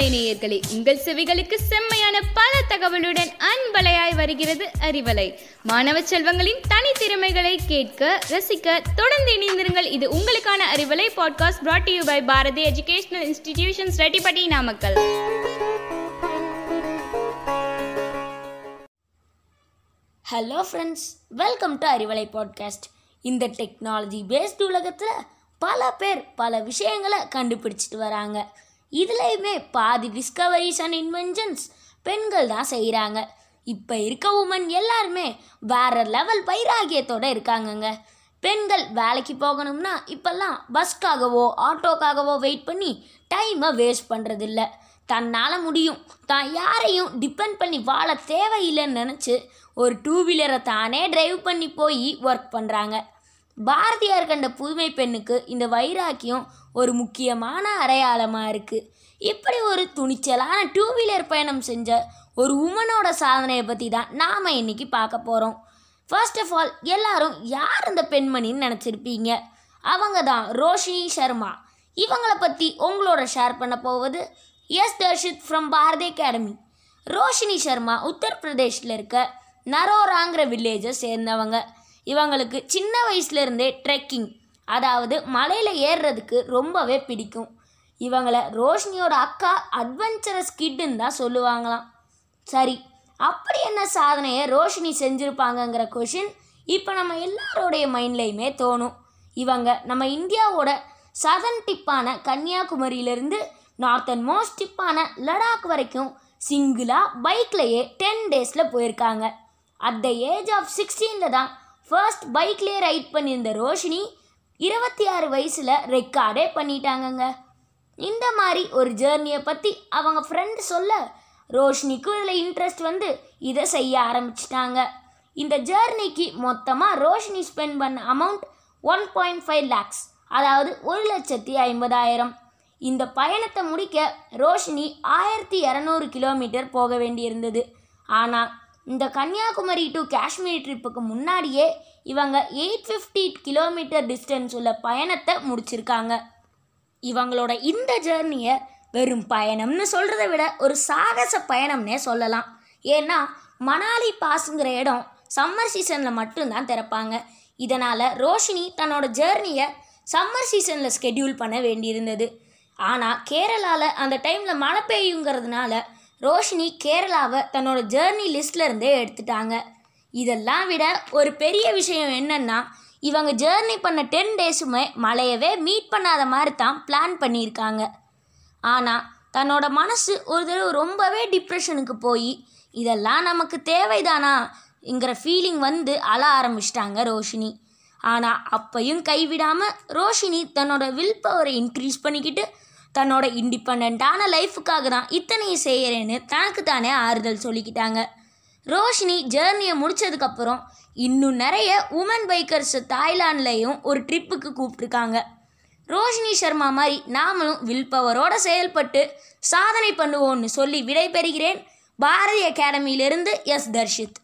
அறிவலை நேயர்களே உங்கள் செவிகளுக்கு செம்மையான பல தகவலுடன் அன்பலையாய் வருகிறது அறிவலை. மாணவ செல்வங்களின் தனித்திறமைகளை கேட்க ரசிக்க தொடர்ந்து இணைந்திருங்கள். இது உங்களுக்கான Arivalai podcast brought you by Bharathi educational institutions Rettipatti Namakkal. Hello friends welcome to Arivalai podcast இந்த டெக்னாலஜி பேஸ்டு உலகத்தில் பல பேர் பல விஷயங்களை கண்டுபிடிச்சிட்டு வராங்க. இதுலேயுமே பாதி டிஸ்கவரிஸ் அண்ட் இன்வென்ஷன்ஸ் பெண்கள் தான் செய்கிறாங்க இப்போ இருக்க உமன் எல்லாருமே வேற லெவல் வைராகியத்தோடு இருக்காங்கங்க. பெண்கள் வேலைக்கு போகணும்னா இப்போல்லாம் பஸ்க்காகவோ ஆட்டோக்காகவோ வெயிட் பண்ணி டைமை வேஸ்ட் பண்ணுறதில்ல தன்னால் முடியும். தான் யாரையும் டிபெண்ட் பண்ணி வாழ தேவையில்லைன்னு நினச்சி ஒரு டூ வீலரை தானே டிரைவ் பண்ணி போய் ஒர்க் பண்ணுறாங்க பாரதியார் கண்ட புதுமை பெண்ணுக்கு இந்த வைராக்கியம் ஒரு முக்கியமான அடையாளமாக இருக்குது இப்படி ஒரு துணிச்சலான டூ வீலர் பயணம் செஞ்ச ஒரு உமனோட சாதனையை பற்றி தான் நாம் இன்னைக்கு பார்க்க போகிறோம் ஃபர்ஸ்ட் ஆஃப் ஆல் எல்லாரும் யார் இந்த பெண்மணின்னு நினச்சிருப்பீங்க? அவங்க தான் ரோஷினி சர்மா. இவங்கள பற்றி உங்களோட ஷேர் பண்ண போவது S Dharshith from Bharathi academy Roshini Sharma உத்தரப்பிரதேஷில் இருக்க நரோராங்கிற வில்லேஜை சேர்ந்தவங்க. இவங்களுக்கு சின்ன வயசுலேருந்தே ட்ரெக்கிங் அதாவது மலையில் ஏறுறதுக்கு ரொம்பவே பிடிக்கும். இவங்களை ரோஷினியோட அக்கா அட்வென்ச்சரஸ் கிட்டுன்னு தான் சொல்லுவாங்களாம். சரி அப்படி என்ன சாதனையை ரோஷினி செஞ்சுருப்பாங்கங்கிற கொஷின் இப்போ நம்ம எல்லாரோடைய மைண்ட்லேயுமே தோணும். இவங்க நம்ம இந்தியாவோட சதன் டிப்பான கன்னியாகுமரியிலிருந்து நார்த்தன் மோஸ்ட் டிப்பான லடாக் வரைக்கும் சிங்கிளாக பைக்லேயே டென் டேஸில் போயிருக்காங்க. அட் த ஏஜ் ஆஃப் சிக்ஸ்டீனில் தான் ஃபர்ஸ்ட் பைக்லேயே ரைட் பண்ணியிருந்த ரோஷினி இருபத்தி ஆறு வயசில் ரெக்கார்டே பண்ணிட்டாங்கங்க. இந்த மாதிரி ஒரு ஜேர்னியை பற்றி அவங்க ஃப்ரெண்டு சொல்ல ரோஷினிக்கும் இதில் இன்ட்ரெஸ்ட் வந்து இதை செய்ய ஆரம்பிச்சிட்டாங்க. இந்த ஜேர்னிக்கு மொத்தமாக ரோஷினி ஸ்பெண்ட் பண்ண amount one point five lakhs அதாவது ஒரு லட்சத்தி ஐம்பதாயிரம். இந்த பயணத்தை முடிக்க ரோஷினி ஆயிரத்தி இரநூறு கிலோமீட்டர் போக வேண்டியிருந்தது. ஆனால் இந்த கன்னியாகுமரி டு காஷ்மீர் ட்ரிப்புக்கு முன்னாடியே இவங்க எயிட் ஃபிஃப்டி கிலோமீட்டர் டிஸ்டன்ஸ் உள்ள பயணத்தை முடிச்சிருக்காங்க. இவங்களோட இந்த ஜேர்னியை வெறும் பயணம்னு சொல்கிறத விட ஒரு சாகச பயணம்னே சொல்லலாம். ஏன்னா மணாலி பாஸுங்கிற இடம் சம்மர் சீசனில் மட்டும்தான் திறப்பாங்க. இதனால் ரோஷினி தன்னோட ஜேர்னியை சம்மர் சீசனில் ஸ்கெடியூல் பண்ண வேண்டியிருந்தது. ஆனால் கேரளாவில் அந்த டைமில் மழை பெய்யுங்கிறதுனால ரோஷினி கேரளாவை தன்னோட ஜேர்னி லிஸ்ட்லேருந்தே எடுத்துட்டாங்க. இதெல்லாம் விட ஒரு பெரிய விஷயம் என்னன்னா இவங்க ஜேர்னி பண்ண டென் டேஸுமே மழையவே மீட் பண்ணாத மாதிரி தான் பிளான் பண்ணியிருக்காங்க. ஆனால் தன்னோட மனசு ஒரு தடவை ரொம்பவே டிப்ரெஷனுக்கு போய் இதெல்லாம் நமக்கு தேவைதானாங்கிற ஃபீலிங் வந்து அழ ஆரம்பிச்சிட்டாங்க ரோஷினி. ஆனால் அப்பையும் கைவிடாமல் ரோஷினி தன்னோட வில் பவரை இன்க்ரீஸ் பண்ணிக்கிட்டு தன்னோட இண்டிபெண்ட்டான லைஃபுக்காக தான் இத்தனையும் செய்கிறேன்னு தனக்கு தானே ஆறுதல் சொல்லிக்கிட்டாங்க. ரோஷினி ஜேர்னியை முடித்ததுக்கப்புறம் இன்னும் நிறைய உமன் பைக்கர்ஸ் தாய்லாண்ட்லேயும் ஒரு ட்ரிப்புக்கு கூப்பிட்ருக்காங்க ரோஷினி சர்மா மாதிரி நாமளும் வில் பவரோட செயல்பட்டு சாதனை பண்ணுவோம்னு சொல்லி விடைபெறுகிறேன். பாரதி அகாடமியிலிருந்து எஸ் தர்ஷித்.